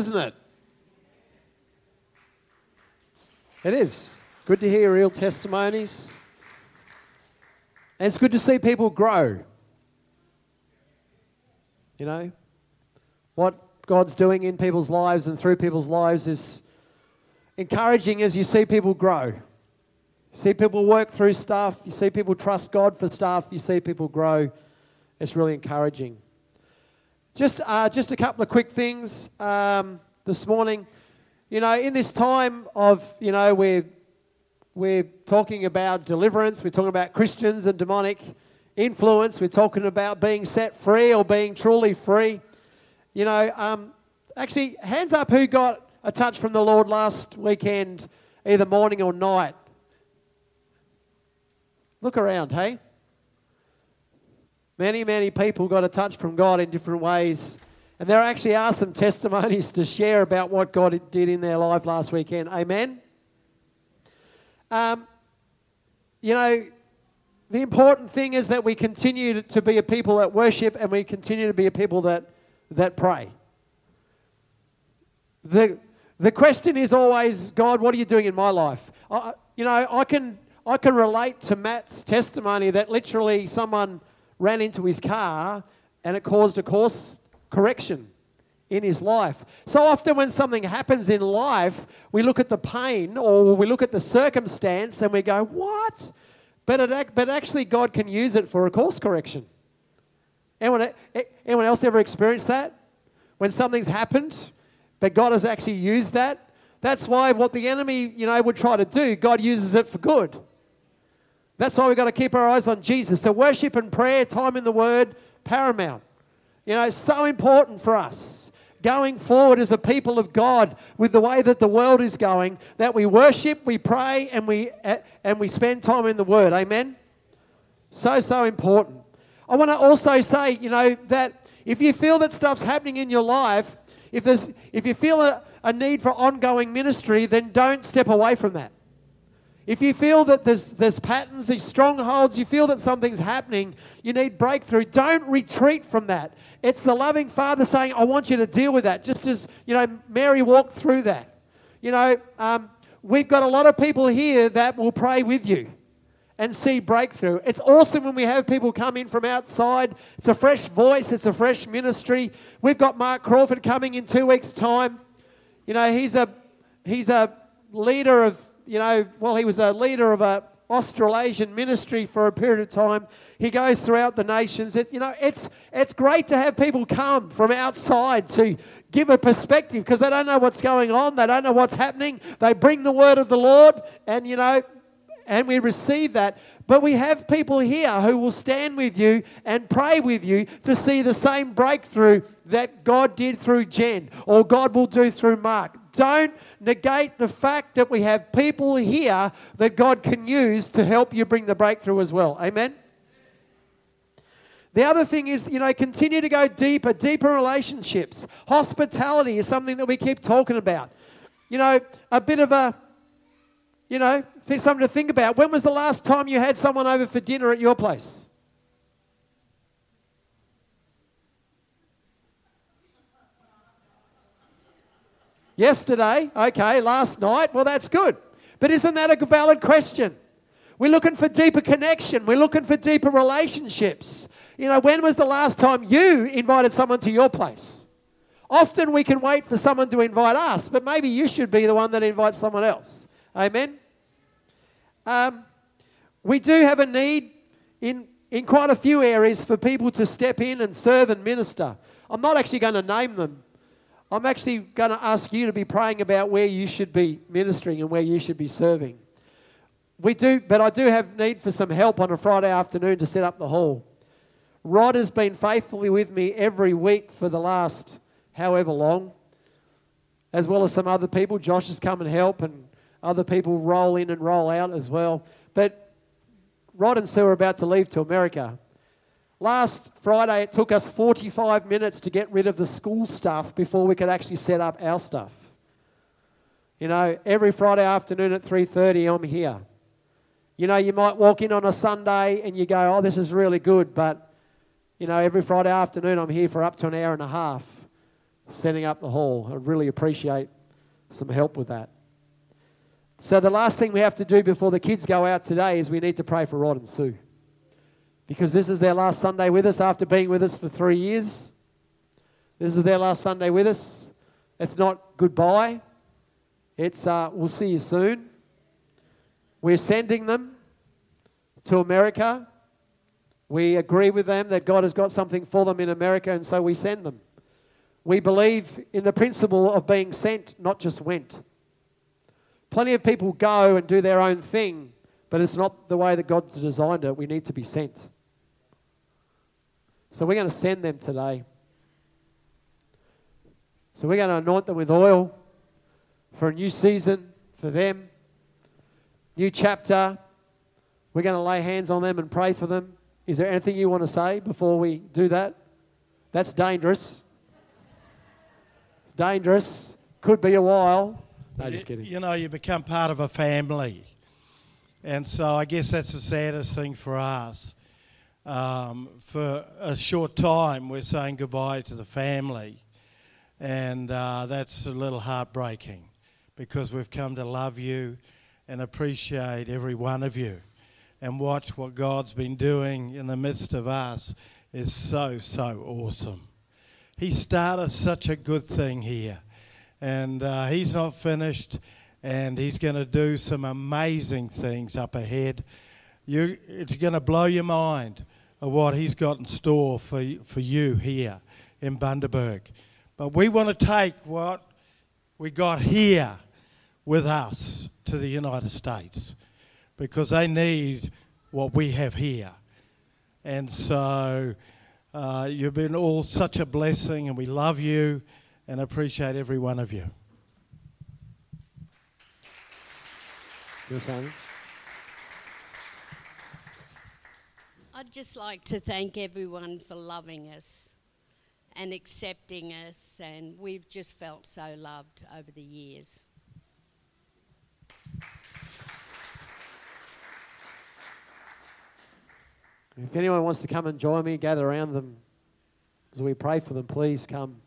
isn't it? It is. Good to hear real testimonies. And it's good to see people grow. You know, what God's doing in people's lives and through people's lives is encouraging as you see people grow. You see people work through stuff, you see people trust God for stuff, you see people grow. It's really encouraging. Just, uh, just a couple of quick things um, this morning. You know, in this time of, you know, we're, we're talking about deliverance, we're talking about Christians and demonic influence, we're talking about being set free or being truly free. You know, um, actually, hands up who got a touch from the Lord last weekend, either morning or night. Look around, hey? Many, many people got a touch from God in different ways. And there actually are some testimonies to share about what God did in their life last weekend. Amen? Um, you know, the important thing is that we continue to be a people that worship and we continue to be a people that, that pray. The, the question is always, God, what are you doing in my life? I, you know, I can, I can relate to Matt's testimony that literally someone ran into his car and it caused a course correction in his life. So often, when something happens in life, we look at the pain or we look at the circumstance and we go, What? But, it, but actually, God can use it for a course correction. Anyone, anyone else ever experienced that? When something's happened, but God has actually used that? That's why what the enemy, you know, would try to do, God uses it for good. That's why we've got to keep our eyes on Jesus. So worship and prayer, time in the Word, paramount. You know, so important for us going forward as a people of God with the way that the world is going that we worship, we pray, and we, and we spend time in the Word. Amen? So, so important. I want to also say, you know, that if you feel that stuff's happening in your life, if, there's, if you feel a, a need for ongoing ministry, then don't step away from that. If you feel that there's, there's patterns, these strongholds, you feel that something's happening, you need breakthrough, don't retreat from that. It's the loving Father saying, I want you to deal with that, just as, you know, Mary walked through that. You know, um, we've got a lot of people here that will pray with you and see breakthrough. It's awesome when we have people come in from outside. It's a fresh voice, it's a fresh ministry. We've got Mark Crawford coming in two weeks' time. You know, he's a he's a leader of you know, well, he was a leader of a Australasian ministry for a period of time. He goes throughout the nations. It, you know, it's, it's great to have people come from outside to give a perspective because they don't know what's going on. They don't know what's happening. They bring the word of the Lord and, you know, and we receive that. But we have people here who will stand with you and pray with you to see the same breakthrough that God did through Jen or God will do through Mark. Don't negate the fact that we have people here that God can use to help you bring the breakthrough as well. Amen? The other thing is, you know, continue to go deeper, deeper relationships. Hospitality is something that we keep talking about. You know, a bit of a, you know, something to think about. When was the last time you had someone over for dinner at your place? Yesterday, okay, last night, well, that's good. But isn't that a valid question? We're looking for deeper connection. We're looking for deeper relationships. You know, when was the last time you invited someone to your place? Often we can wait for someone to invite us, but maybe you should be the one that invites someone else. Amen? Um, we do have a need in, in quite a few areas for people to step in and serve and minister. I'm not actually going to name them I'm actually going to ask you to be praying about where you should be ministering and where you should be serving. We do, but I do have need for some help on a Friday afternoon to set up the hall. Rod has been faithfully with me every week for the last however long, as well as some other people. Josh has come and help, and other people roll in and roll out as well. But Rod and Sue are about to leave to America. Last Friday, it took us 45 minutes to get rid of the school stuff before we could actually set up our stuff. You know, every Friday afternoon at 3:30, I'm here. You know, you might walk in on a Sunday and you go, "Oh, this is really good," but you know, every Friday afternoon, I'm here for up to an hour and a half setting up the hall. I really appreciate some help with that. So, the last thing we have to do before the kids go out today is we need to pray for Rod and Sue. Because this is their last Sunday with us after being with us for three years. This is their last Sunday with us. It's not goodbye, it's uh, we'll see you soon. We're sending them to America. We agree with them that God has got something for them in America, and so we send them. We believe in the principle of being sent, not just went. Plenty of people go and do their own thing, but it's not the way that God's designed it. We need to be sent. So we're going to send them today. So we're going to anoint them with oil for a new season for them, new chapter. We're going to lay hands on them and pray for them. Is there anything you want to say before we do that? That's dangerous. It's dangerous. Could be a while. No, just kidding. You know, you become part of a family. And so I guess that's the saddest thing for us. Um, for a short time, we're saying goodbye to the family. And uh, that's a little heartbreaking because we've come to love you and appreciate every one of you and watch what God's been doing in the midst of us is so, so awesome. He started such a good thing here, and uh, He's not finished, and He's going to do some amazing things up ahead. You, it's going to blow your mind of what He's got in store for, for you here in Bundaberg. But we want to take what we got here with us to the United States because they need what we have here. And so uh, you've been all such a blessing, and we love you and appreciate every one of you. You're saying? I'd just like to thank everyone for loving us and accepting us, and we've just felt so loved over the years. If anyone wants to come and join me, gather around them as we pray for them, please come.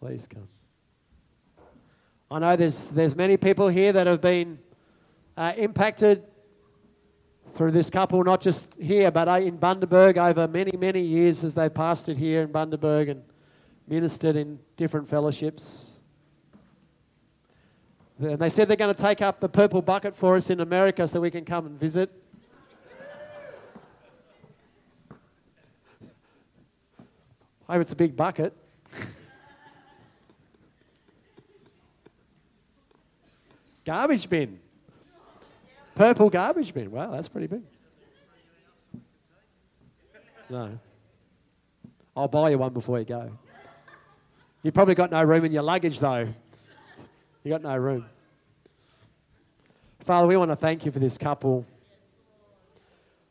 Please come. I know there's, there's many people here that have been uh, impacted through this couple, not just here, but uh, in Bundaberg over many, many years as they pastored here in Bundaberg and ministered in different fellowships. And they said they're going to take up the purple bucket for us in America so we can come and visit. I hope it's a big bucket. garbage bin. Purple garbage bin. Wow, that's pretty big. No. I'll buy you one before you go. You probably got no room in your luggage, though. You got no room. Father, we want to thank you for this couple.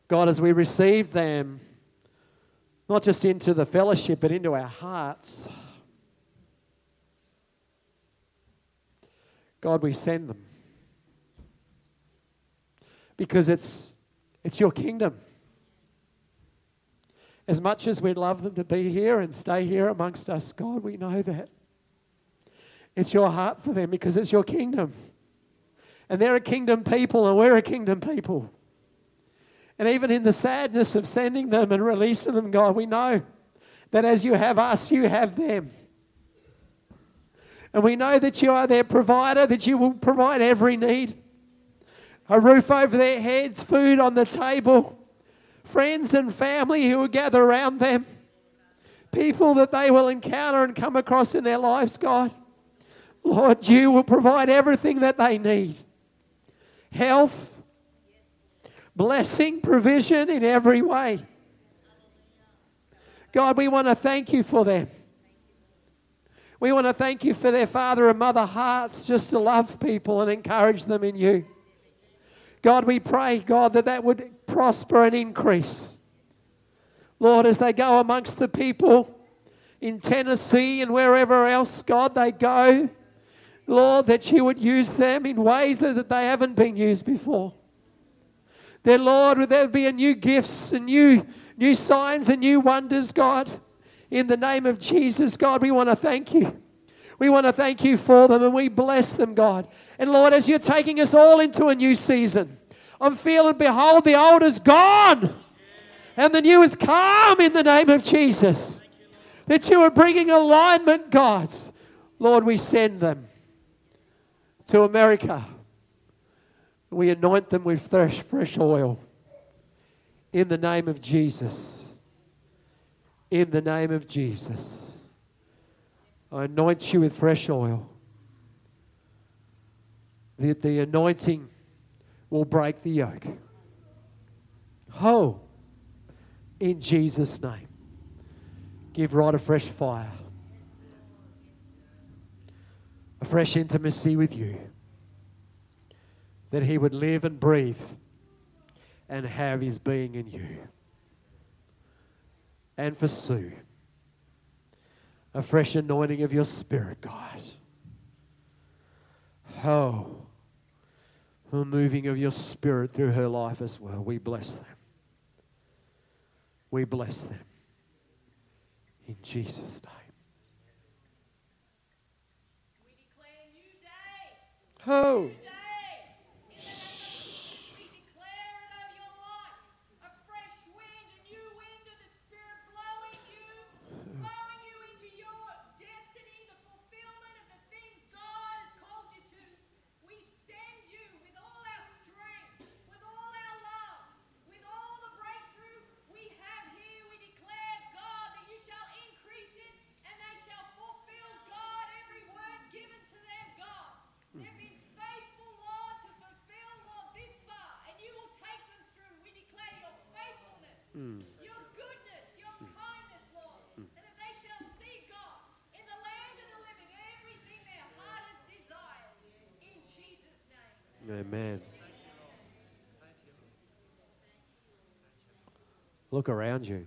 God, as we receive them, not just into the fellowship, but into our hearts. God, we send them because it's, it's your kingdom. As much as we'd love them to be here and stay here amongst us, God, we know that. It's your heart for them because it's your kingdom. And they're a kingdom people, and we're a kingdom people. And even in the sadness of sending them and releasing them, God, we know that as you have us, you have them. And we know that you are their provider, that you will provide every need a roof over their heads, food on the table, friends and family who will gather around them, people that they will encounter and come across in their lives, God. Lord, you will provide everything that they need health, blessing, provision in every way. God, we want to thank you for them. We want to thank you for their father and mother hearts just to love people and encourage them in you. God, we pray, God, that that would prosper and increase. Lord, as they go amongst the people in Tennessee and wherever else, God, they go, Lord, that you would use them in ways that they haven't been used before. That, Lord, would there be a new gifts and new, new signs and new wonders, God, In the name of Jesus, God, we want to thank you. We want to thank you for them and we bless them, God. And Lord, as you're taking us all into a new season, I'm feeling, behold, the old is gone and the new is come in the name of Jesus. That you are bringing alignment, God. Lord, we send them to America. We anoint them with fresh, fresh oil in the name of Jesus. In the name of Jesus. I anoint you with fresh oil. That the anointing will break the yoke. Oh, in Jesus' name. Give Rod a fresh fire, a fresh intimacy with you, that He would live and breathe and have His being in you. And for Sue, a fresh anointing of your Spirit, God. Oh, the moving of your Spirit through her life as well. We bless them. We bless them. In Jesus' name. We declare new day. Oh. New day. In the name of Jesus, we declare it over your life. A fresh wind, a new wind of the Spirit blowing you, blowing you into your destiny, the fulfillment of the things God has called you to. We send you with all our strength, with all our love, with all the breakthrough we have here. We declare, God, that you shall increase it and they shall fulfill, God, every word given to them, God. They've been faithful, Lord, to fulfill, Lord, this far, and you will take them through. We declare your faithfulness, your goodness, your kindness, Lord, and that they shall see, God, in the land of the living, everything their heart has desired. In Jesus' name. Amen. Look around you.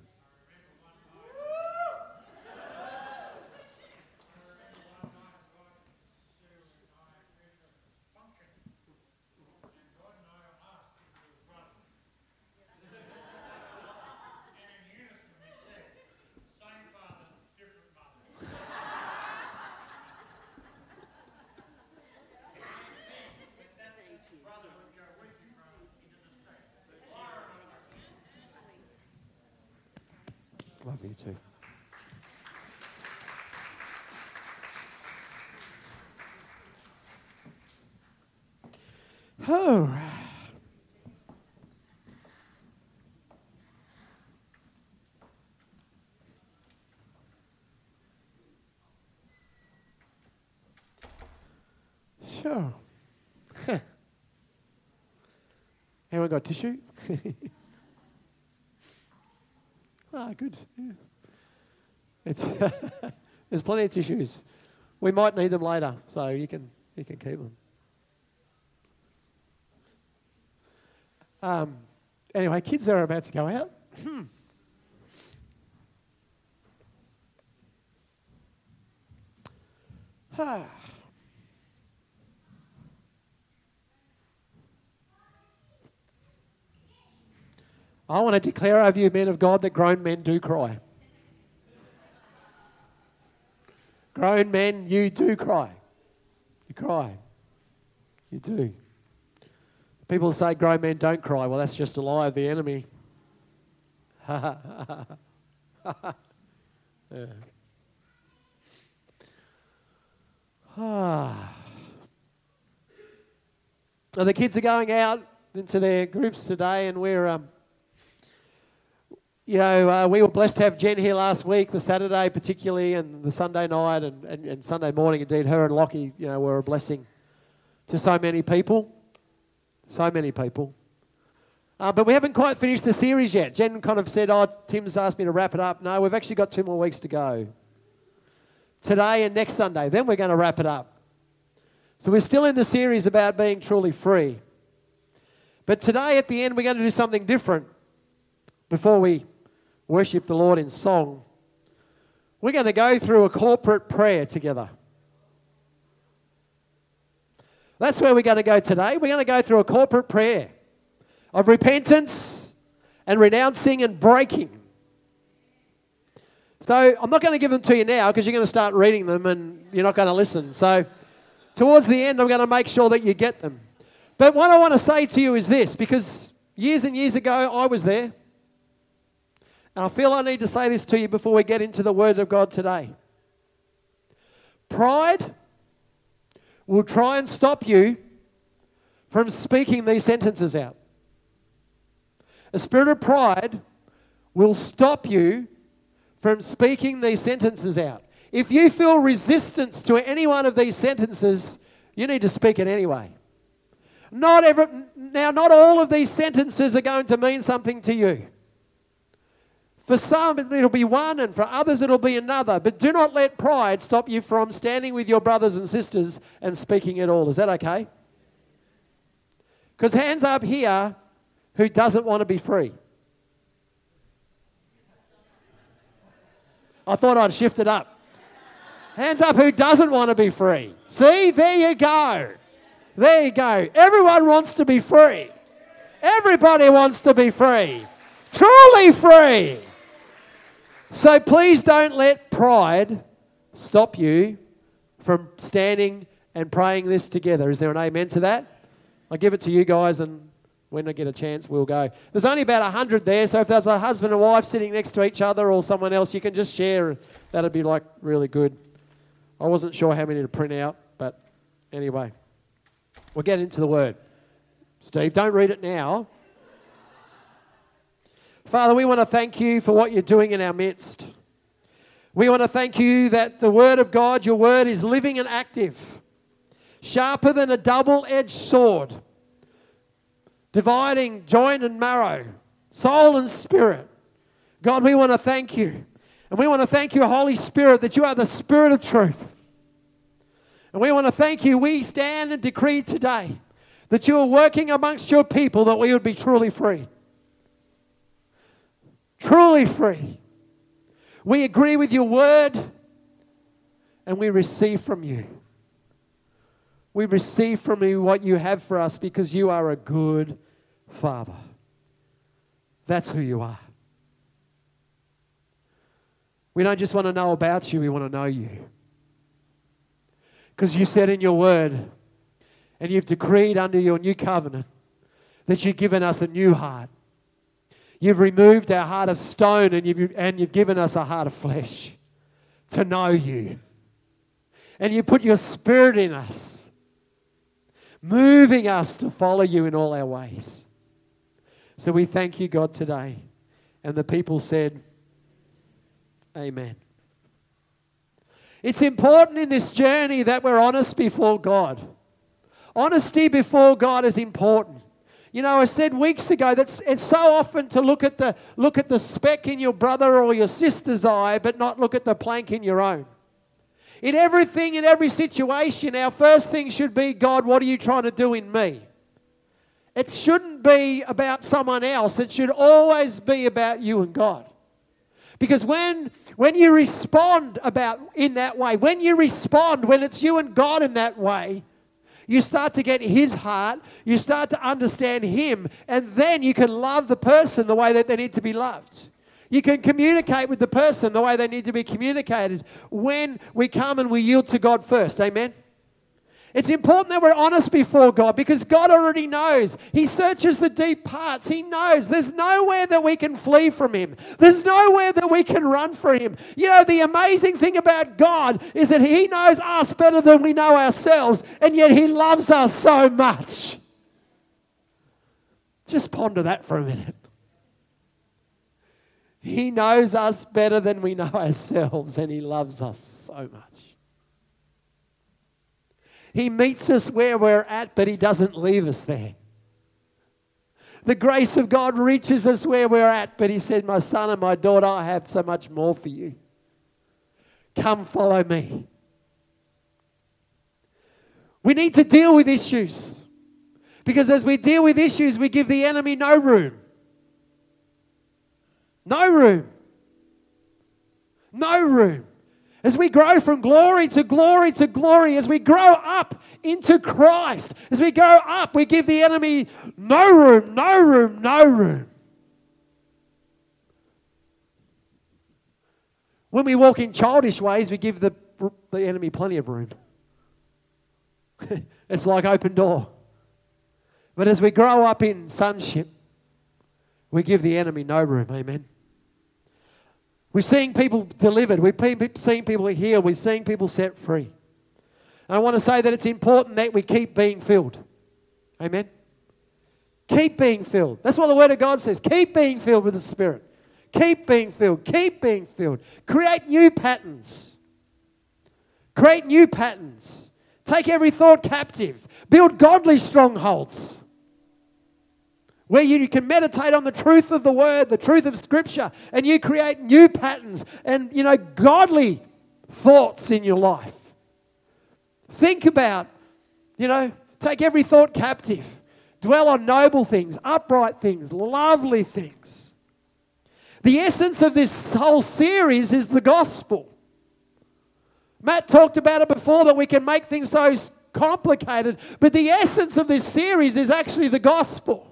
Love you too. Oh. Sure. Anyone got tissue? Ah, good. Yeah. It's there's plenty of tissues. We might need them later, so you can you can keep them. Um, anyway, kids are about to go out. Ah. I want to declare over you, men of God, that grown men do cry. Grown men, you do cry. You cry. You do. People say grown men don't cry. Well, that's just a lie of the enemy. Yeah. Ah. Now, the kids are going out into their groups today, and we're, um, you know, uh, we were blessed to have Jen here last week, the Saturday particularly, and the Sunday night and, and, and Sunday morning. Indeed, her and Lockie, you know, were a blessing to so many people. So many people. Uh, but we haven't quite finished the series yet. Jen kind of said, Oh, Tim's asked me to wrap it up. No, we've actually got two more weeks to go. Today and next Sunday. Then we're going to wrap it up. So we're still in the series about being truly free. But today at the end, we're going to do something different before we worship the Lord in song. We're going to go through a corporate prayer together. That's where we're going to go today. We're going to go through a corporate prayer of repentance and renouncing and breaking So I'm not going to give them to you now because you're going to start reading them and you're not going to listen. So towards the end, I'm going to make sure that you get them. But what I want to say to you is this because years and years ago, I was there. And I feel I need to say this to you before we get into the Word of God today. Pride will try and stop you from speaking these sentences out. A spirit of pride will stop you from speaking these sentences out. If you feel resistance to any one of these sentences, you need to speak it anyway. Not every, now, not all of these sentences are going to mean something to you. For some, it'll be one, and for others, it'll be another. But do not let pride stop you from standing with your brothers and sisters and speaking it all. Is that okay? Because hands up here who doesn't want to be free. I thought I'd shift it up. Hands up who doesn't want to be free. See, there you go. There you go. Everyone wants to be free. Everybody wants to be free. Truly free. So please don't let pride stop you from standing and praying this together. Is there an amen to that? I'll give it to you guys, and when I get a chance, we'll go. There's only about 100 there, so if there's a husband and wife sitting next to each other or someone else, you can just share. That'd be like really good. I wasn't sure how many to print out, but anyway, we'll get into the word. Steve, don't read it now. Father, we want to thank you for what you're doing in our midst. We want to thank you that the word of God, your word, is living and active sharper than a double edged sword, dividing joint and marrow, soul and spirit. God, we want to thank you. And we want to thank you, Holy Spirit, that you are the Spirit of truth. And we want to thank you. We stand and decree today that you are working amongst your people that we would be truly free. Truly free. We agree with your word and we receive from you. We receive from you what you have for us because you are a good Father. That's who you are. We don't just want to know about you, we want to know you. Because you said in your word, and you've decreed under your new covenant, that you've given us a new heart. You've removed our heart of stone and you've, and you've given us a heart of flesh to know you. And you put your spirit in us moving us to follow you in all our ways. So we thank you, God, today. And the people said, Amen. It's important in this journey that we're honest before God. Honesty before God is important. You know, I said weeks ago that it's so often to look at the look at the speck in your brother or your sister's eye, but not look at the plank in your own. In everything, in every situation, our first thing should be God, what are you trying to do in me? It shouldn't be about someone else. It should always be about you and God. Because when, when you respond about in that way, when you respond, when it's you and God in that way, you start to get his heart, you start to understand him, and then you can love the person the way that they need to be loved. You can communicate with the person the way they need to be communicated when we come and we yield to God first. Amen. It's important that we're honest before God because God already knows. He searches the deep parts. He knows there's nowhere that we can flee from Him, there's nowhere that we can run from Him. You know, the amazing thing about God is that He knows us better than we know ourselves, and yet He loves us so much. Just ponder that for a minute. He knows us better than we know ourselves, and He loves us so much. He meets us where we're at, but He doesn't leave us there. The grace of God reaches us where we're at, but He said, My son and my daughter, I have so much more for you. Come follow me. We need to deal with issues because as we deal with issues, we give the enemy no room. No room. No room. As we grow from glory to glory to glory, as we grow up into Christ, as we go up, we give the enemy no room, no room, no room. When we walk in childish ways, we give the, the enemy plenty of room. it's like open door. But as we grow up in sonship, we give the enemy no room. Amen. We're seeing people delivered. We're seeing people healed. We're seeing people set free. And I want to say that it's important that we keep being filled. Amen. Keep being filled. That's what the Word of God says. Keep being filled with the Spirit. Keep being filled. Keep being filled. Create new patterns. Create new patterns. Take every thought captive. Build godly strongholds where you can meditate on the truth of the word, the truth of scripture, and you create new patterns and, you know, godly thoughts in your life. Think about, you know, take every thought captive. Dwell on noble things, upright things, lovely things. The essence of this whole series is the gospel. Matt talked about it before that we can make things so complicated, but the essence of this series is actually the gospel.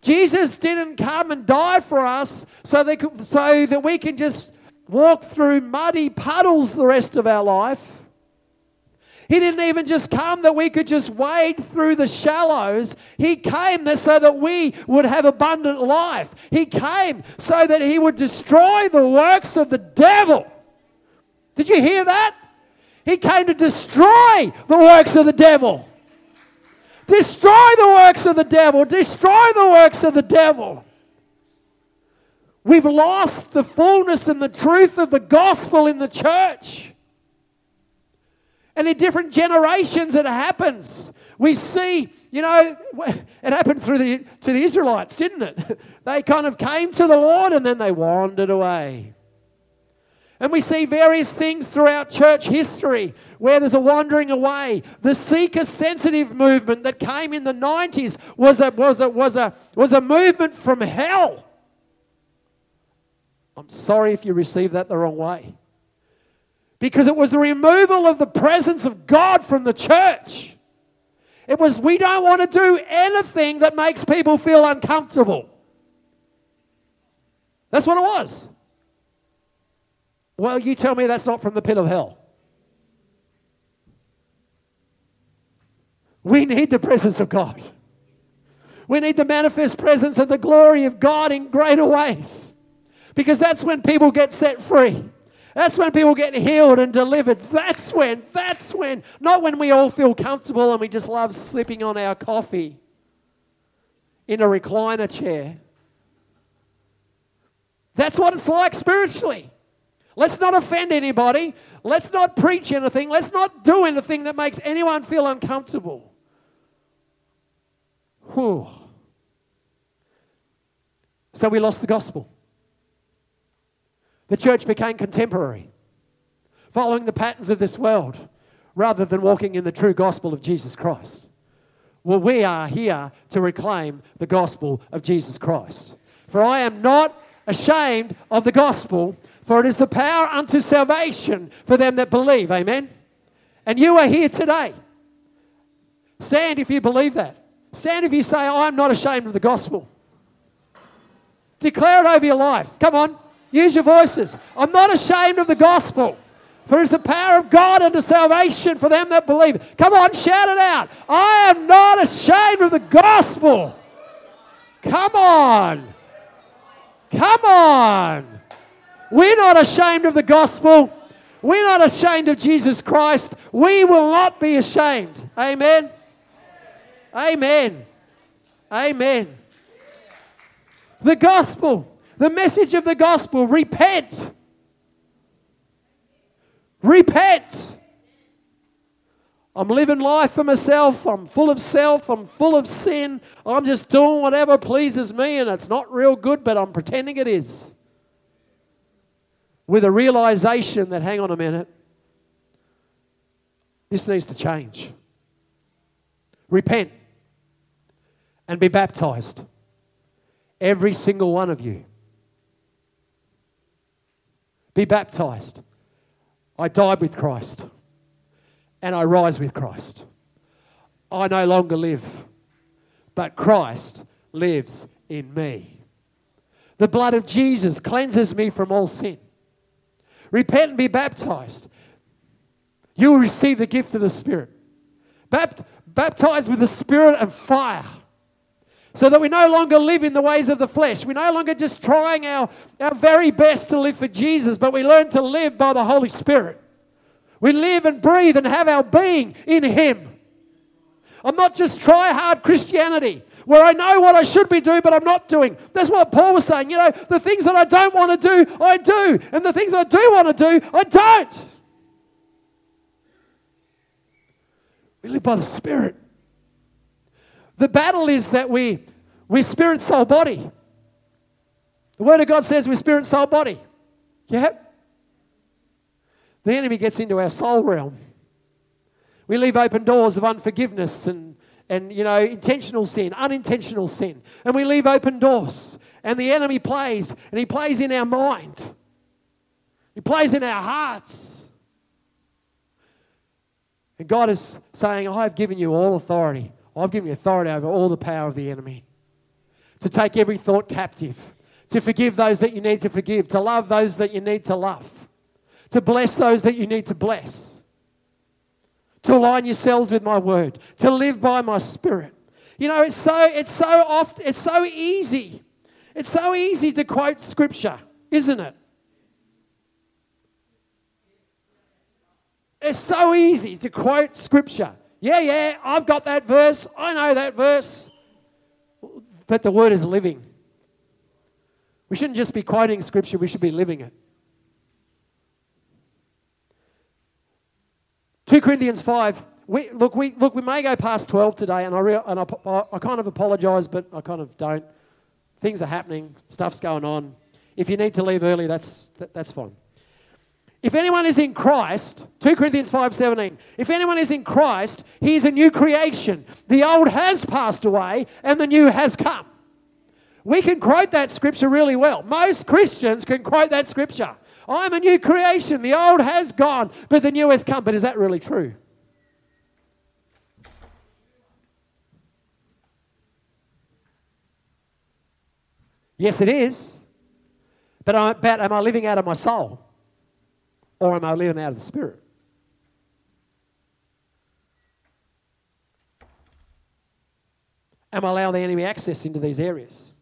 Jesus didn't come and die for us so, they could, so that we can just walk through muddy puddles the rest of our life. He didn't even just come that we could just wade through the shallows. He came there so that we would have abundant life. He came so that He would destroy the works of the devil. Did you hear that? He came to destroy the works of the devil. Destroy the works of the devil. Destroy the works of the devil. We've lost the fullness and the truth of the gospel in the church. And in different generations, it happens. We see, you know, it happened through the, to the Israelites, didn't it? They kind of came to the Lord and then they wandered away. And we see various things throughout church history where there's a wandering away. The seeker sensitive movement that came in the 90s was a, was a, was a, was a movement from hell. I'm sorry if you received that the wrong way. Because it was the removal of the presence of God from the church. It was, we don't want to do anything that makes people feel uncomfortable. That's what it was. Well, you tell me that's not from the pit of hell. We need the presence of God. We need the manifest presence and the glory of God in greater ways. Because that's when people get set free. That's when people get healed and delivered. That's when, that's when, not when we all feel comfortable and we just love slipping on our coffee in a recliner chair. That's what it's like spiritually. Let's not offend anybody. Let's not preach anything. Let's not do anything that makes anyone feel uncomfortable. Whew. So we lost the gospel. The church became contemporary, following the patterns of this world rather than walking in the true gospel of Jesus Christ. Well, we are here to reclaim the gospel of Jesus Christ. For I am not ashamed of the gospel, for it is the power unto salvation for them that believe. Amen. And you are here today. Stand if you believe that. Stand if you say, I'm not ashamed of the gospel. Declare it over your life. Come on. Use your voices. I'm not ashamed of the gospel. For it's the power of God unto salvation for them that believe. Come on, shout it out. I am not ashamed of the gospel. Come on. Come on. We're not ashamed of the gospel. We're not ashamed of Jesus Christ. We will not be ashamed. Amen. Amen. Amen. The gospel, the message of the gospel repent. Repent. I'm living life for myself. I'm full of self. I'm full of sin. I'm just doing whatever pleases me, and it's not real good, but I'm pretending it is with a realization that, hang on a minute, this needs to change. Repent and be baptized. Every single one of you. Be baptized. I died with Christ and I rise with Christ. I no longer live, but Christ lives in me. The blood of Jesus cleanses me from all sin. Repent and be baptized, you will receive the gift of the Spirit. Bapt- baptized with the Spirit and fire. So that we no longer live in the ways of the flesh. We're no longer just trying our, our very best to live for Jesus, but we learn to live by the Holy Spirit. We live and breathe and have our being in Him. I'm not just try hard Christianity where I know what I should be doing, but I'm not doing. That's what Paul was saying. You know, the things that I don't want to do, I do. And the things I do want to do, I don't. We live by the Spirit. The battle is that we, we're spirit, soul, body. The Word of God says we're spirit, soul, body. Yeah? The enemy gets into our soul realm. We leave open doors of unforgiveness and, and you know, intentional sin, unintentional sin. And we leave open doors. And the enemy plays, and he plays in our mind. He plays in our hearts. And God is saying, I have given you all authority. I've given you authority over all the power of the enemy. To take every thought captive, to forgive those that you need to forgive, to love those that you need to love, to bless those that you need to bless, to align yourselves with my word, to live by my spirit. You know, it's so it's so oft it's so easy. It's so easy to quote scripture, isn't it? It's so easy to quote scripture. Yeah, yeah, I've got that verse. I know that verse. But the word is living. We shouldn't just be quoting scripture, we should be living it. 2 Corinthians 5. We, look, we, look, we may go past 12 today, and, I, re, and I, I kind of apologize, but I kind of don't. Things are happening, stuff's going on. If you need to leave early, that's, that, that's fine. If anyone is in Christ, 2 Corinthians 5:17, if anyone is in Christ, he is a new creation. The old has passed away and the new has come. We can quote that scripture really well. Most Christians can quote that scripture. I'm a new creation. The old has gone, but the new has come. But is that really true? Yes, it is. But, I, but am I living out of my soul? Or am I living out of the Spirit? Am I allowing the enemy access into these areas?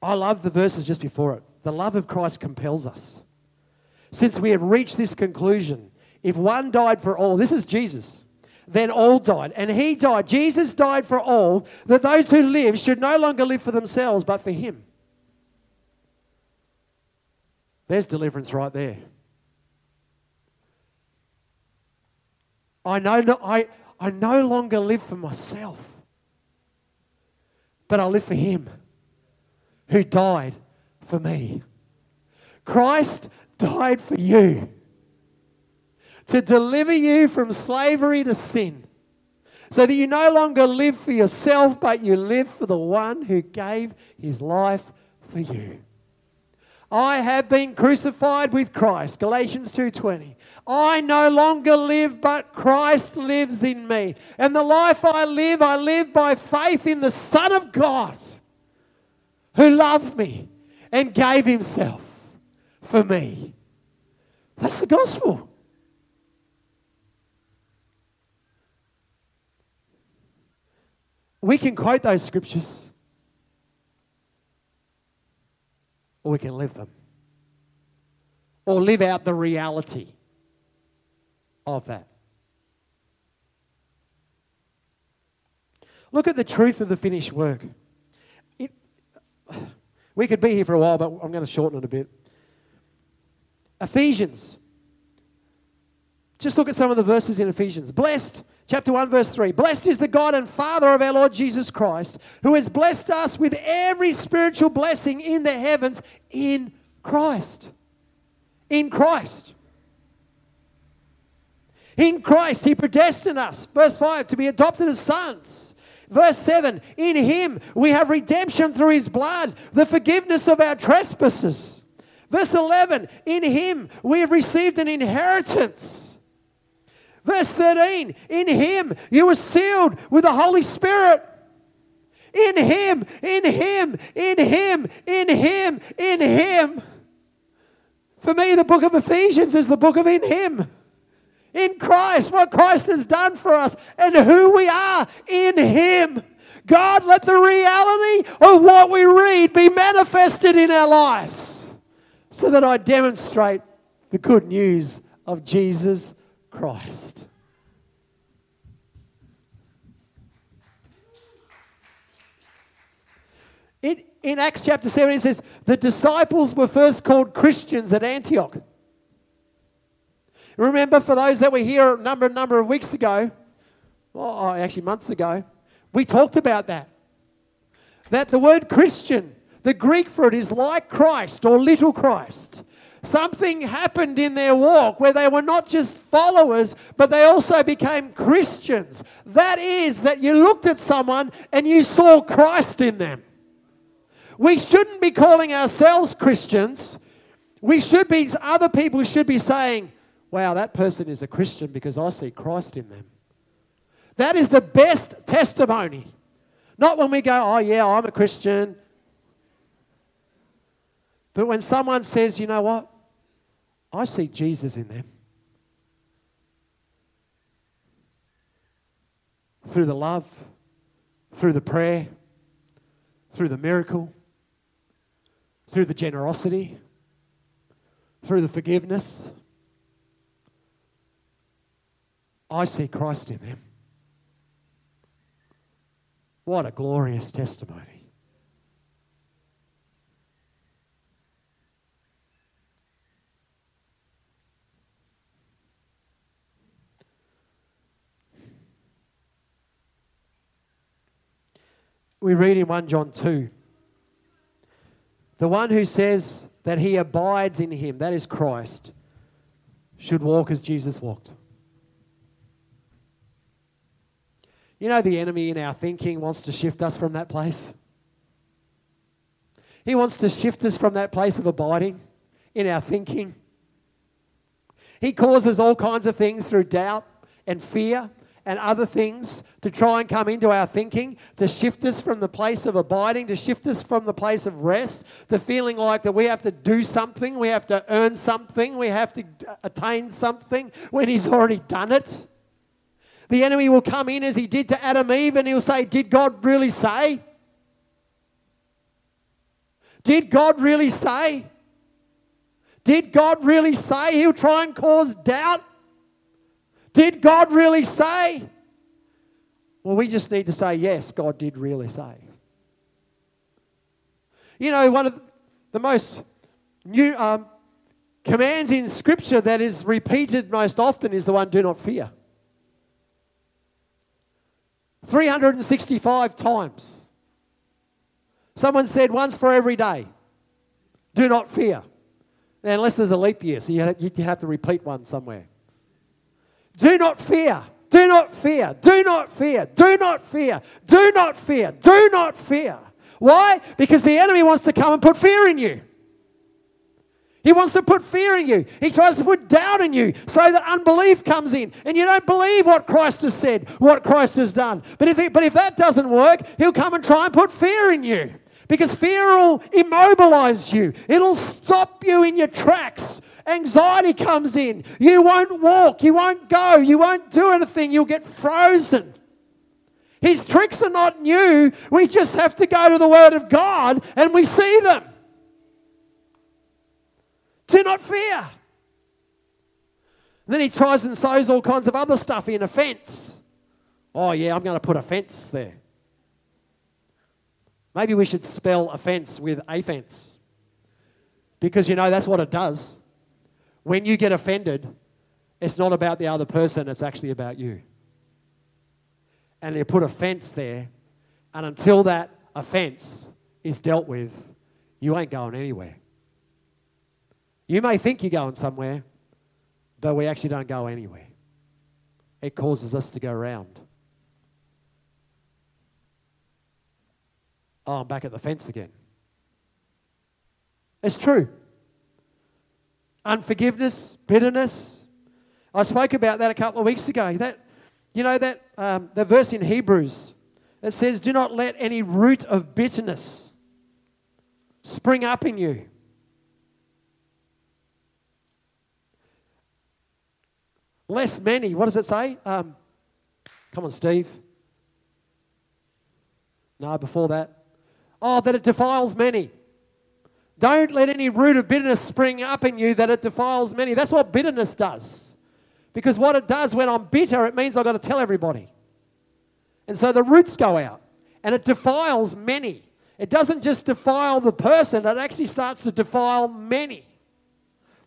I love the verses just before it. The love of Christ compels us. Since we have reached this conclusion, if one died for all, this is Jesus, then all died. And he died. Jesus died for all, that those who live should no longer live for themselves, but for him. There's deliverance right there. I know no, I, I no longer live for myself, but I live for Him who died for me. Christ died for you to deliver you from slavery to sin so that you no longer live for yourself, but you live for the one who gave his life for you. I have been crucified with Christ. Galatians 2:20. I no longer live but Christ lives in me. And the life I live, I live by faith in the Son of God who loved me and gave himself for me. That's the gospel. We can quote those scriptures or we can live them. Or live out the reality of that. Look at the truth of the finished work. We could be here for a while, but I'm going to shorten it a bit. Ephesians. Just look at some of the verses in Ephesians. Blessed Chapter 1, verse 3 Blessed is the God and Father of our Lord Jesus Christ, who has blessed us with every spiritual blessing in the heavens in Christ. In Christ. In Christ, He predestined us, verse 5, to be adopted as sons. Verse 7 In Him we have redemption through His blood, the forgiveness of our trespasses. Verse 11 In Him we have received an inheritance Verse 13, in him you were sealed with the Holy Spirit. In him, in him, in him, in him, in him. For me, the book of Ephesians is the book of in Him. In Christ, what Christ has done for us and who we are in Him. God, let the reality of what we read be manifested in our lives so that I demonstrate the good news of Jesus Christ. In Acts chapter 7, it says, the disciples were first called Christians at Antioch. Remember, for those that were here a number, number of weeks ago, oh, actually months ago, we talked about that. That the word Christian, the Greek for it is like Christ or little Christ. Something happened in their walk where they were not just followers, but they also became Christians. That is, that you looked at someone and you saw Christ in them. We shouldn't be calling ourselves Christians. We should be, other people should be saying, wow, that person is a Christian because I see Christ in them. That is the best testimony. Not when we go, oh, yeah, I'm a Christian. But when someone says, you know what? I see Jesus in them. Through the love, through the prayer, through the miracle, through the generosity, through the forgiveness. I see Christ in them. What a glorious testimony. We read in 1 John 2 the one who says that he abides in him, that is Christ, should walk as Jesus walked. You know, the enemy in our thinking wants to shift us from that place. He wants to shift us from that place of abiding in our thinking. He causes all kinds of things through doubt and fear and other things to try and come into our thinking, to shift us from the place of abiding, to shift us from the place of rest, the feeling like that we have to do something, we have to earn something, we have to attain something when He's already done it. The enemy will come in as he did to Adam Eve and he'll say, Did God really say? Did God really say? Did God really say? He'll try and cause doubt. Did God really say? Well, we just need to say, yes, God did really say. You know, one of the most new um, commands in Scripture that is repeated most often is the one, do not fear. 365 times. Someone said once for every day, do not fear. Unless there's a leap year, so you have to repeat one somewhere. Do not fear. Do not fear. Do not fear. Do not fear. Do not fear. Do not fear. Why? Because the enemy wants to come and put fear in you. He wants to put fear in you. He tries to put doubt in you so that unbelief comes in and you don't believe what Christ has said, what Christ has done. But if, but if that doesn't work, he'll come and try and put fear in you because fear will immobilize you, it'll stop you in your tracks anxiety comes in. You won't walk, you won't go, you won't do anything, you'll get frozen. His tricks are not new. We just have to go to the Word of God and we see them. Do not fear. then he tries and sows all kinds of other stuff in a fence. Oh, yeah, I'm going to put a fence there. Maybe we should spell offence with a fence. Because you know that's what it does. When you get offended, it's not about the other person, it's actually about you. And you put a fence there, and until that offense is dealt with, you ain't going anywhere. You may think you're going somewhere, but we actually don't go anywhere. It causes us to go around. Oh, I'm back at the fence again. It's true unforgiveness, bitterness. I spoke about that a couple of weeks ago. That, you know, that um, the verse in Hebrews that says, "Do not let any root of bitterness spring up in you." Less many. What does it say? Um, come on, Steve. No, before that. Oh, that it defiles many. Don't let any root of bitterness spring up in you that it defiles many. That's what bitterness does. Because what it does when I'm bitter, it means I've got to tell everybody. And so the roots go out and it defiles many. It doesn't just defile the person, it actually starts to defile many.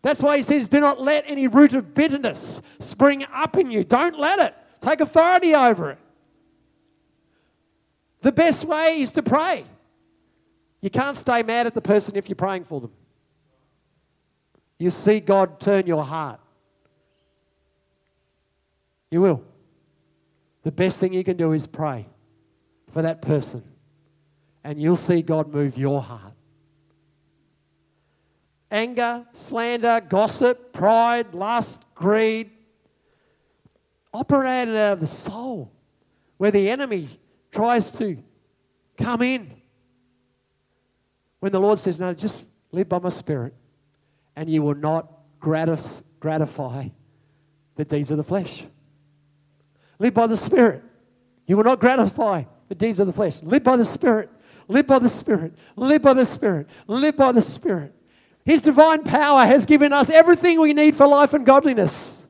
That's why he says, Do not let any root of bitterness spring up in you. Don't let it. Take authority over it. The best way is to pray. You can't stay mad at the person if you're praying for them. You see God turn your heart. You will. The best thing you can do is pray for that person, and you'll see God move your heart. Anger, slander, gossip, pride, lust, greed operated out of the soul where the enemy tries to come in. When the Lord says, No, just live by my spirit, and you will not gratis- gratify the deeds of the flesh. Live by the spirit. You will not gratify the deeds of the flesh. Live by the spirit. Live by the spirit. Live by the spirit. Live by the spirit. His divine power has given us everything we need for life and godliness.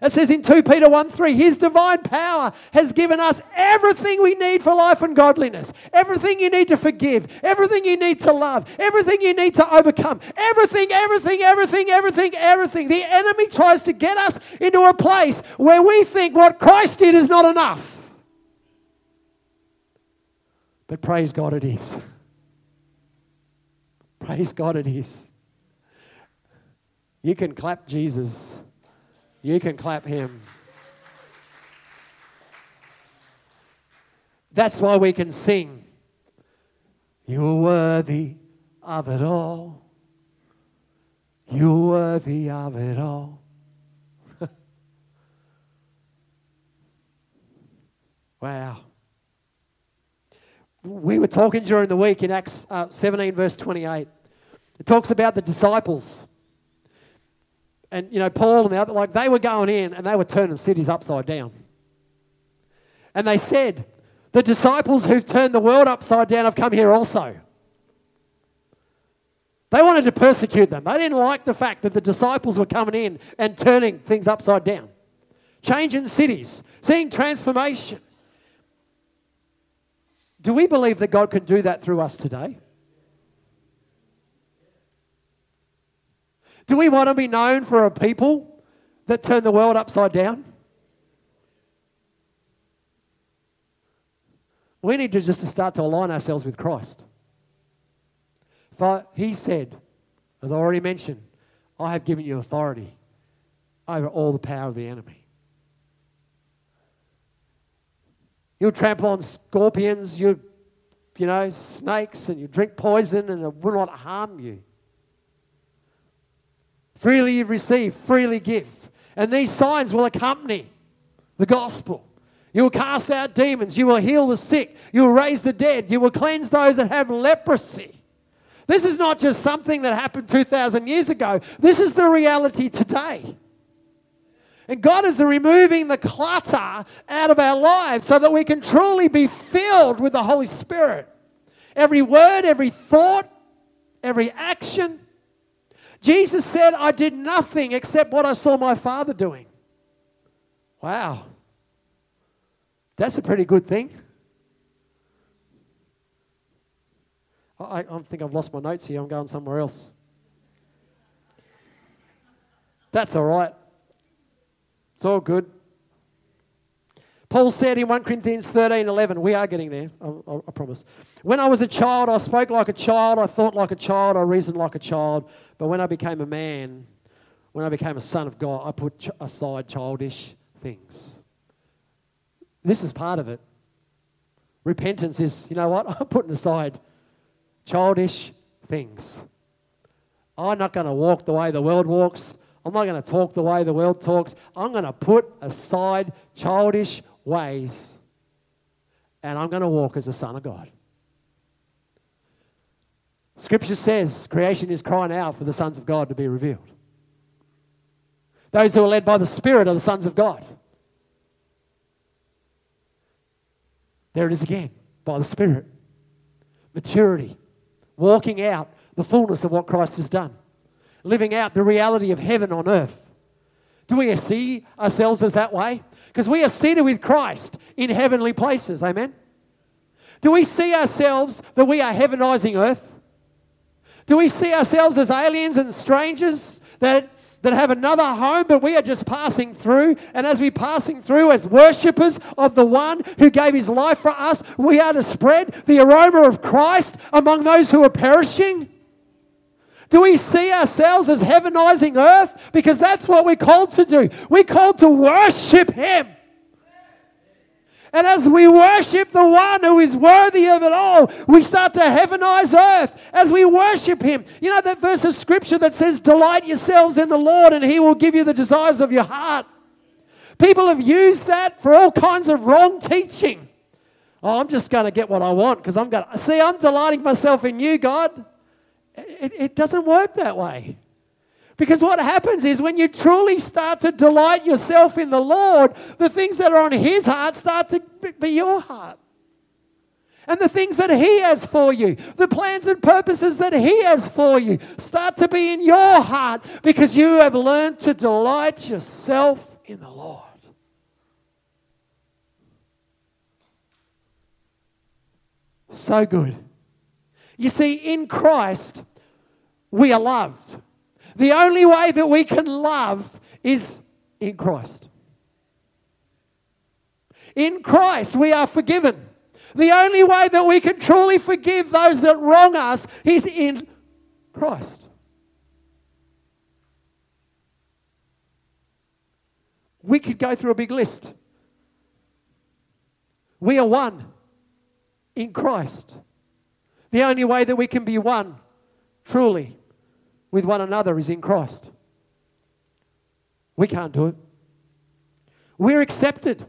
It says in 2 Peter 1 3, His divine power has given us everything we need for life and godliness. Everything you need to forgive, everything you need to love, everything you need to overcome. Everything, everything, everything, everything, everything. The enemy tries to get us into a place where we think what Christ did is not enough. But praise God, it is. Praise God, it is. You can clap Jesus. You can clap him. That's why we can sing. You're worthy of it all. You're worthy of it all. wow. We were talking during the week in Acts uh, 17, verse 28. It talks about the disciples and you know Paul and the other, like they were going in and they were turning cities upside down. And they said, the disciples who've turned the world upside down have come here also. They wanted to persecute them. They didn't like the fact that the disciples were coming in and turning things upside down, changing cities, seeing transformation. Do we believe that God can do that through us today? Do we want to be known for a people that turn the world upside down? We need to just to start to align ourselves with Christ. For he said, as I already mentioned, I have given you authority over all the power of the enemy. You'll trample on scorpions, you, you know, snakes, and you drink poison, and it will not harm you. Freely you've received, freely give. And these signs will accompany the gospel. You will cast out demons. You will heal the sick. You will raise the dead. You will cleanse those that have leprosy. This is not just something that happened 2,000 years ago. This is the reality today. And God is removing the clutter out of our lives so that we can truly be filled with the Holy Spirit. Every word, every thought, every action, Jesus said, I did nothing except what I saw my Father doing. Wow. That's a pretty good thing. I, I think I've lost my notes here. I'm going somewhere else. That's all right. It's all good. Paul said in 1 Corinthians 13 11, we are getting there, I, I, I, promise. When I was a child, I spoke like a child, I thought like a child, I reasoned like a child. But when I became a man, when I became a son of God, I put aside childish things. This is part of it. Repentance is, you know what? I'm putting aside childish things. I'm not going to walk the way the world walks. I'm not going to talk the way the world talks. I'm going to put aside childish ways, and I'm going to walk as a son of God. Scripture says creation is crying out for the sons of God to be revealed. Those who are led by the Spirit are the sons of God. There it is again, by the Spirit. Maturity, walking out the fullness of what Christ has done, living out the reality of heaven on earth. Do we see ourselves as that way? Because we are seated with Christ in heavenly places. Amen. Do we see ourselves that we are heavenizing earth? Do we see ourselves as aliens and strangers that, that have another home, but we are just passing through? And as we're passing through as worshippers of the one who gave his life for us, we are to spread the aroma of Christ among those who are perishing? Do we see ourselves as heavenizing earth? Because that's what we're called to do. We're called to worship Him. And as we worship the one who is worthy of it all, we start to heavenize earth as we worship him. You know that verse of scripture that says, Delight yourselves in the Lord, and he will give you the desires of your heart. People have used that for all kinds of wrong teaching. Oh, I'm just going to get what I want because I'm going to see, I'm delighting myself in you, God. It, it doesn't work that way. Because what happens is when you truly start to delight yourself in the Lord, the things that are on His heart start to be your heart. And the things that He has for you, the plans and purposes that He has for you, start to be in your heart because you have learned to delight yourself in the Lord. So good. You see, in Christ, we are loved. The only way that we can love is in Christ. In Christ, we are forgiven. The only way that we can truly forgive those that wrong us is in Christ. We could go through a big list. We are one in Christ. The only way that we can be one, truly, with one another is in Christ. We can't do it. We're accepted.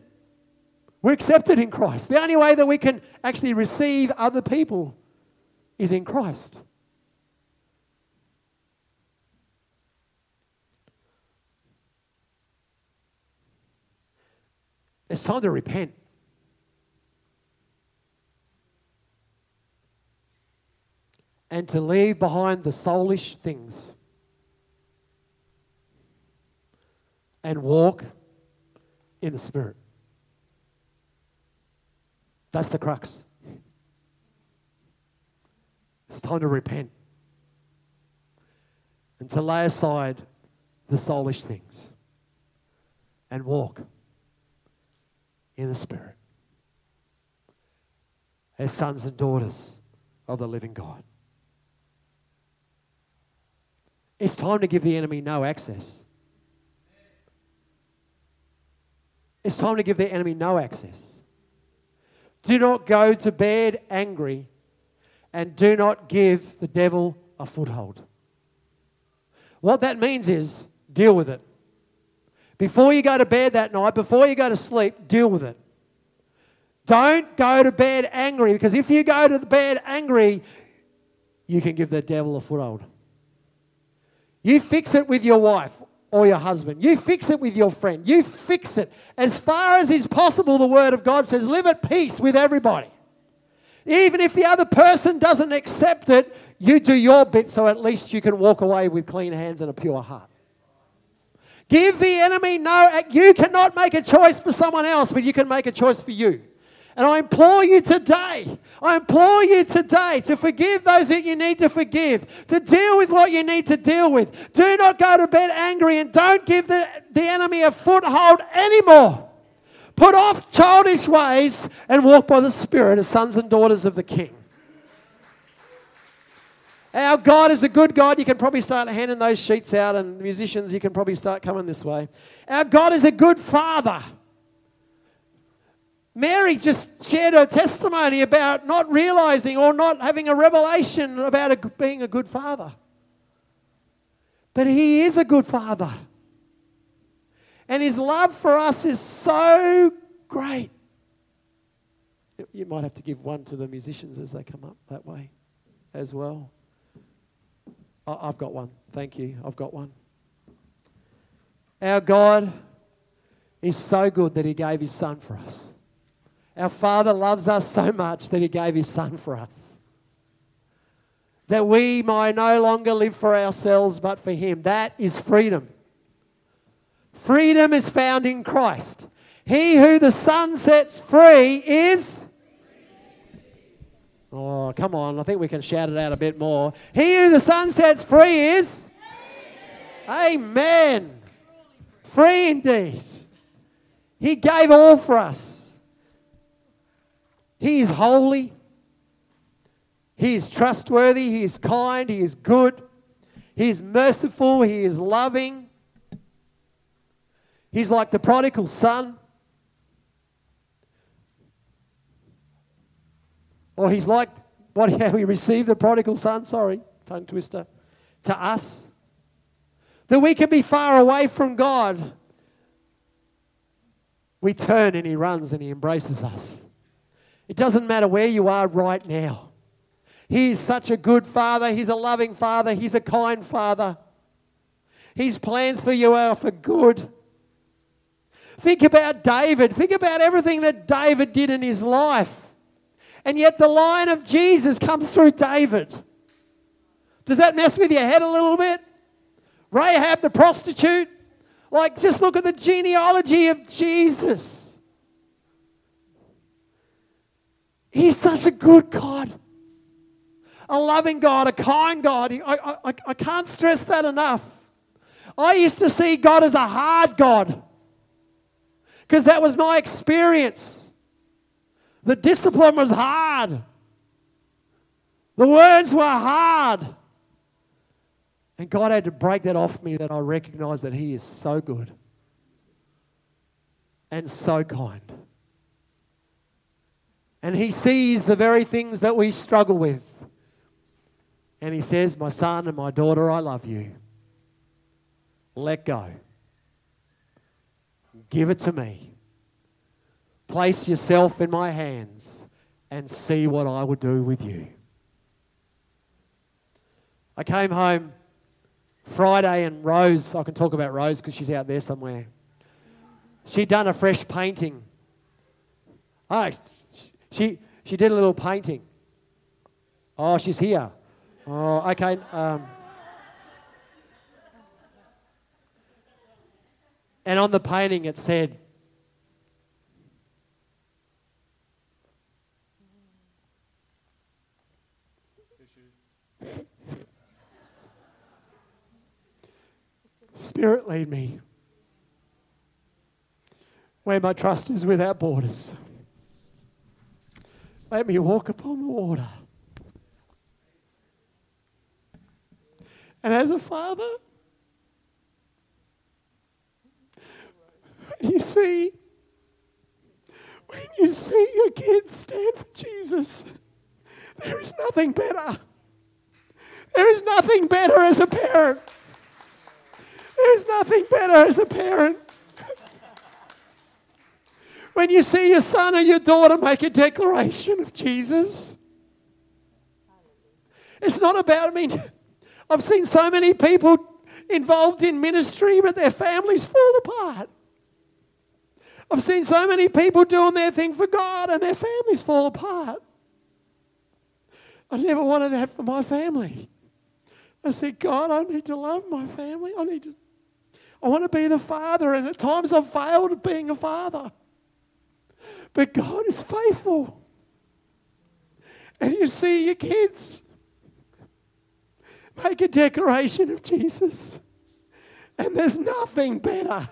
We're accepted in Christ. The only way that we can actually receive other people is in Christ. It's time to repent. And to leave behind the soulish things and walk in the Spirit. That's the crux. It's time to repent and to lay aside the soulish things and walk in the Spirit as sons and daughters of the living God. It's time to give the enemy no access. It's time to give the enemy no access. Do not go to bed angry and do not give the devil a foothold. What that means is deal with it. Before you go to bed that night, before you go to sleep, deal with it. Don't go to bed angry because if you go to bed angry, you can give the devil a foothold. You fix it with your wife or your husband. You fix it with your friend. You fix it. As far as is possible, the Word of God says, live at peace with everybody. Even if the other person doesn't accept it, you do your bit so at least you can walk away with clean hands and a pure heart. Give the enemy no, you cannot make a choice for someone else, but you can make a choice for you. And I implore you today, I implore you today to forgive those that you need to forgive, to deal with what you need to deal with. Do not go to bed angry and don't give the, the enemy a foothold anymore. Put off childish ways and walk by the Spirit as sons and daughters of the King. Our God is a good God. You can probably start handing those sheets out, and musicians, you can probably start coming this way. Our God is a good Father. Mary just shared her testimony about not realizing or not having a revelation about a, being a good father. But He is a good father. And His love for us is so great. You might have to give one to the musicians as they come up that way as well. I've got one. Thank you. I've got one. Our God is so good that He gave His Son for us. Our Father loves us so much that He gave His Son for us. That we might no longer live for ourselves but for Him. That is freedom. Freedom is found in Christ. He who the Son sets free is. Oh, come on. I think we can shout it out a bit more. He who the Son sets free is. Amen. Free indeed. He gave all for us. He is holy. He is trustworthy. He is kind. He is good. He is merciful. He is loving. He's like the prodigal son. Or he's like what how we received the prodigal son, sorry, tongue twister, to us. That we can be far away from God. We turn and he runs and he embraces us. It doesn't matter where you are right now. He is such a good father. He's a loving father. He's a kind father. His plans for you are for good. Think about David. Think about everything that David did in his life. And yet the line of Jesus comes through David. Does that mess with your head a little bit? Rahab the prostitute? Like, just look at the genealogy of Jesus. He's such a good God, a loving God, a kind God. I, I, I can't stress that enough. I used to see God as a hard God because that was my experience. The discipline was hard, the words were hard. And God had to break that off me that I recognize that He is so good and so kind. And He sees the very things that we struggle with. And He says, My son and my daughter, I love you. Let go. Give it to me. Place yourself in my hands and see what I will do with you. I came home Friday and Rose, I can talk about Rose because she's out there somewhere. She'd done a fresh painting. Oh, she, she did a little painting. Oh, she's here. Oh, okay. Um, and on the painting it said, Spirit, lead me where my trust is without borders. Let me walk upon the water. And as a father, when you see, when you see your kids stand for Jesus, there is nothing better. There is nothing better as a parent. There's nothing better as a parent. When you see your son or your daughter make a declaration of Jesus, it's not about, I mean, I've seen so many people involved in ministry, but their families fall apart. I've seen so many people doing their thing for God and their families fall apart. I never wanted that for my family. I said, God, I need to love my family. I need to I want to be the father, and at times I've failed at being a father. But God is faithful. And you see your kids make a declaration of Jesus, and there's nothing better.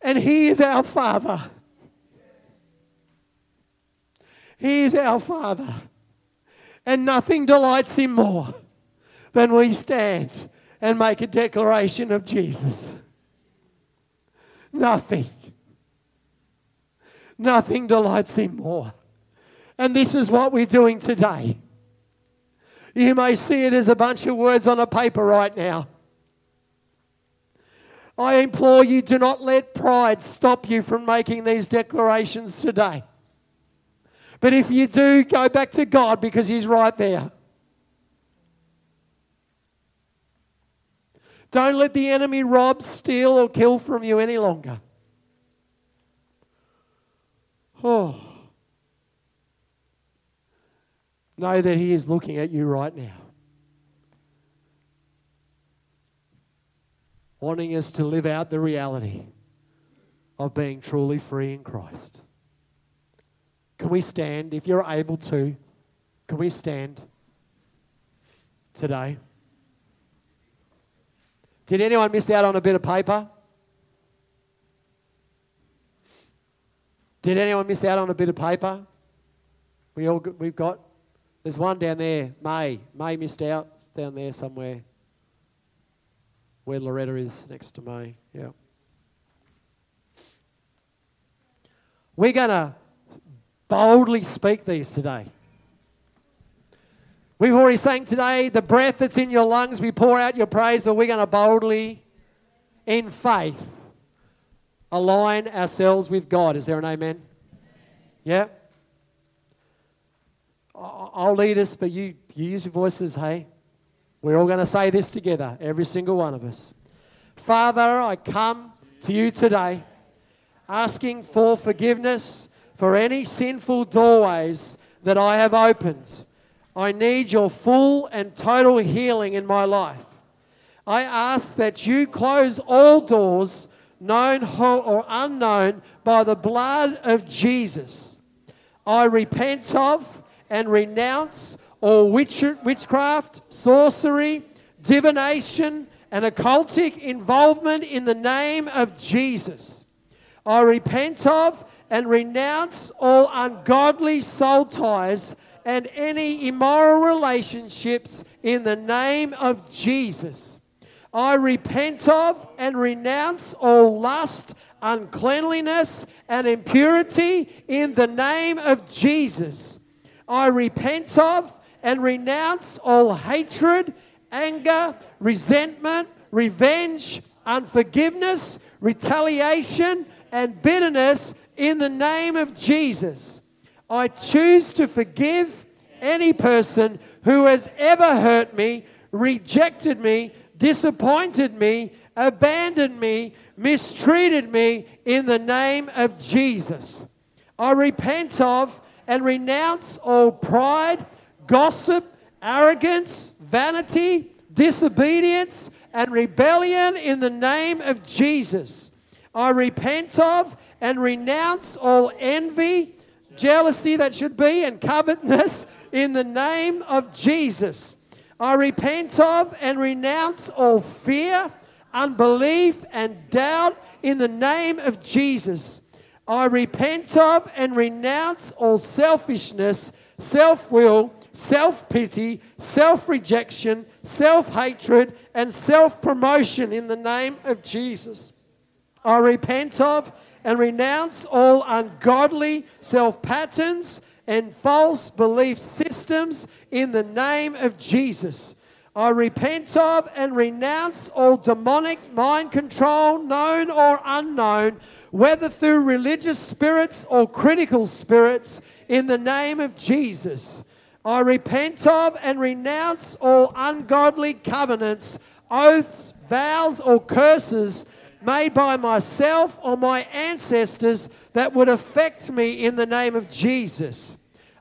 And He is our Father. He is our Father. And nothing delights Him more than we stand and make a declaration of Jesus. Nothing. Nothing delights Him more. And this is what we're doing today. You may see it as a bunch of words on a paper right now. I implore you, do not let pride stop you from making these declarations today. But if you do, go back to God because He's right there. Don't let the enemy rob, steal, or kill from you any longer. Oh. Know that He is looking at you right now. Wanting us to live out the reality of being truly free in Christ. Can we stand? If you're able to, can we stand today? Did anyone miss out on a bit of paper? Did anyone miss out on a bit of paper? We all, we've got. There's one down there. May May missed out. It's down there somewhere. Where Loretta is next to May. Yeah. We're gonna boldly speak these today. We've already sang today, the breath that's in your lungs, we pour out your praise, but we're going to boldly, in faith, align ourselves with God. Is there an amen? Yeah? I'll lead us, but you, you use your voices, hey? We're all going to say this together, every single one of us. Father, I come to you today asking for forgiveness for any sinful doorways that I have opened. I need your full and total healing in my life. I ask that you close all doors, known or unknown, by the blood of Jesus. I repent of and renounce all witch- witchcraft, sorcery, divination, and occultic involvement in the name of Jesus. I repent of and renounce all ungodly soul ties and any immoral relationships in the name of Jesus. I repent of and renounce all lust, uncleanliness, and impurity in the name of Jesus. I repent of and renounce all hatred, anger, resentment, revenge, unforgiveness, retaliation, and bitterness in the name of Jesus. I choose to forgive any person who has ever hurt me, rejected me, disappointed me, abandoned me, mistreated me in the name of Jesus. I repent of and renounce all pride, gossip, arrogance, vanity, disobedience, and rebellion in the name of Jesus. I repent of and renounce all envy, jealousy that should be, and covetousness in the name of Jesus. I repent of and renounce all fear, unbelief, and doubt in the name of Jesus. I repent of and renounce all selfishness, self will, self pity, self rejection, self hatred, and self promotion in the name of Jesus. I repent of and renounce all ungodly self patterns and false belief systems in the name of Jesus. I repent of and renounce all demonic mind control, known or unknown, whether through religious spirits or critical spirits, in the name of Jesus. I repent of and renounce all ungodly covenants, oaths, vows, or curses made by myself or my ancestors that would affect me in the name of Jesus.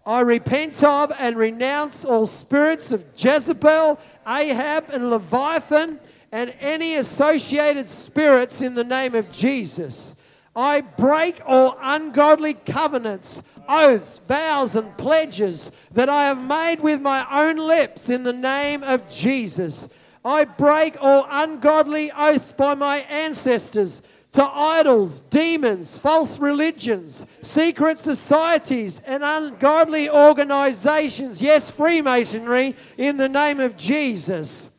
I repent of and renounce all spirits of Jezebel, Ahab, and Leviathan, and any associated spirits in the name of Jesus. I break all ungodly covenants, oaths, vows, and pledges that I have made with my own lips in the name of Jesus. I break all ungodly oaths by my ancestors to idols, demons, false religions, secret societies, and ungodly organizations. Yes, Freemasonry in the name of Jesus.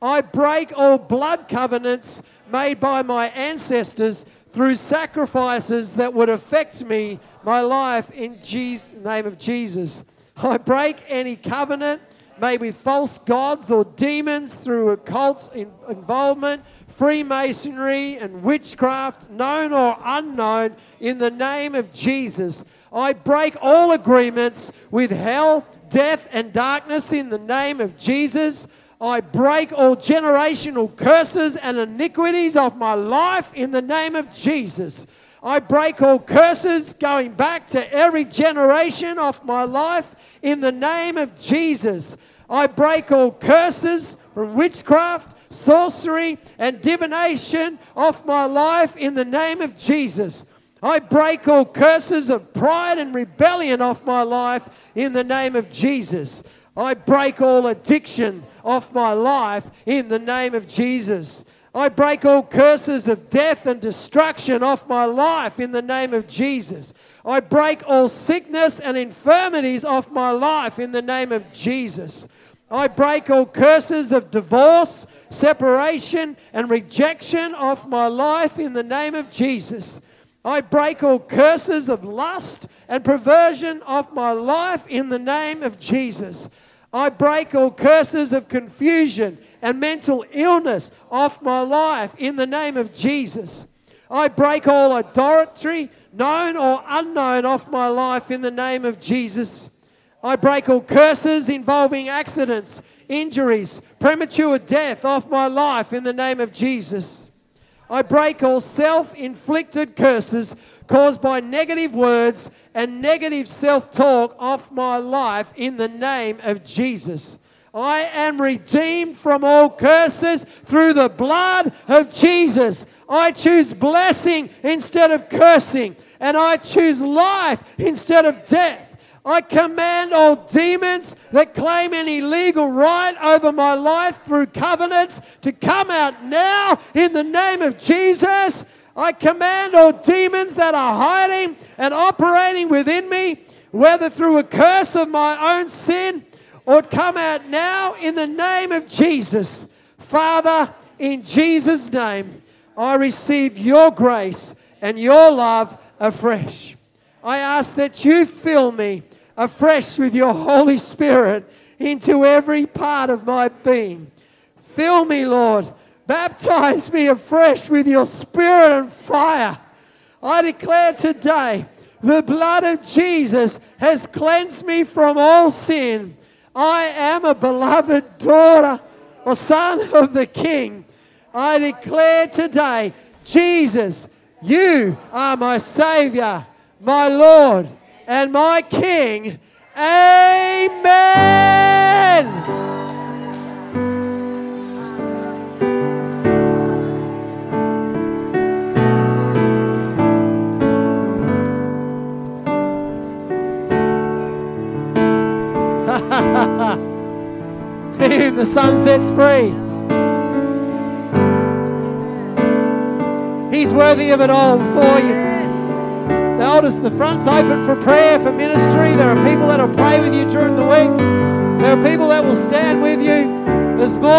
I break all blood covenants made by my ancestors through sacrifices that would affect me, my life, in Jesus, name of Jesus. I break any covenant with false gods or demons through occult in- involvement, Freemasonry, and witchcraft, known or unknown, in the name of Jesus. I break all agreements with hell, death, and darkness in the name of Jesus. I break all generational curses and iniquities of my life in the name of Jesus. I break all curses going back to every generation of my life in the name of Jesus. I break all curses from witchcraft, sorcery, and divination off my life in the name of Jesus. I break all curses of pride and rebellion off my life in the name of Jesus. I break all addiction off my life in the name of Jesus. I break all curses of death and destruction off my life in the name of Jesus. I break all sickness and infirmities off my life in the name of Jesus. I break all curses of divorce, separation, and rejection off my life in the name of Jesus. I break all curses of lust and perversion off my life in the name of Jesus. I break all curses of confusion and mental illness off my life in the name of Jesus. I break all idolatry, known or unknown, off my life in the name of Jesus. I break all curses involving accidents, injuries, premature death off my life in the name of Jesus. I break all self inflicted curses caused by negative words and negative self talk off my life in the name of Jesus. I am redeemed from all curses through the blood of Jesus. I choose blessing instead of cursing, and I choose life instead of death. I command all demons that claim any legal right over my life through covenants to come out now in the name of Jesus. I command all demons that are hiding and operating within me, whether through a curse of my own sin or come out now in the name of Jesus. Father, in Jesus' name, I receive your grace and your love afresh. I ask that you fill me afresh with your Holy Spirit into every part of my being. Fill me, Lord. Baptize me afresh with your spirit and fire. I declare today the blood of Jesus has cleansed me from all sin. I am a beloved daughter or son of the King. I declare today, Jesus, you are my Savior, my Lord and my King. Amen. The Son sets free. He's worthy of it all for you. The elders in the front's open for prayer, for ministry. There are people that will pray with you during the week. There are people that will stand with you this morning.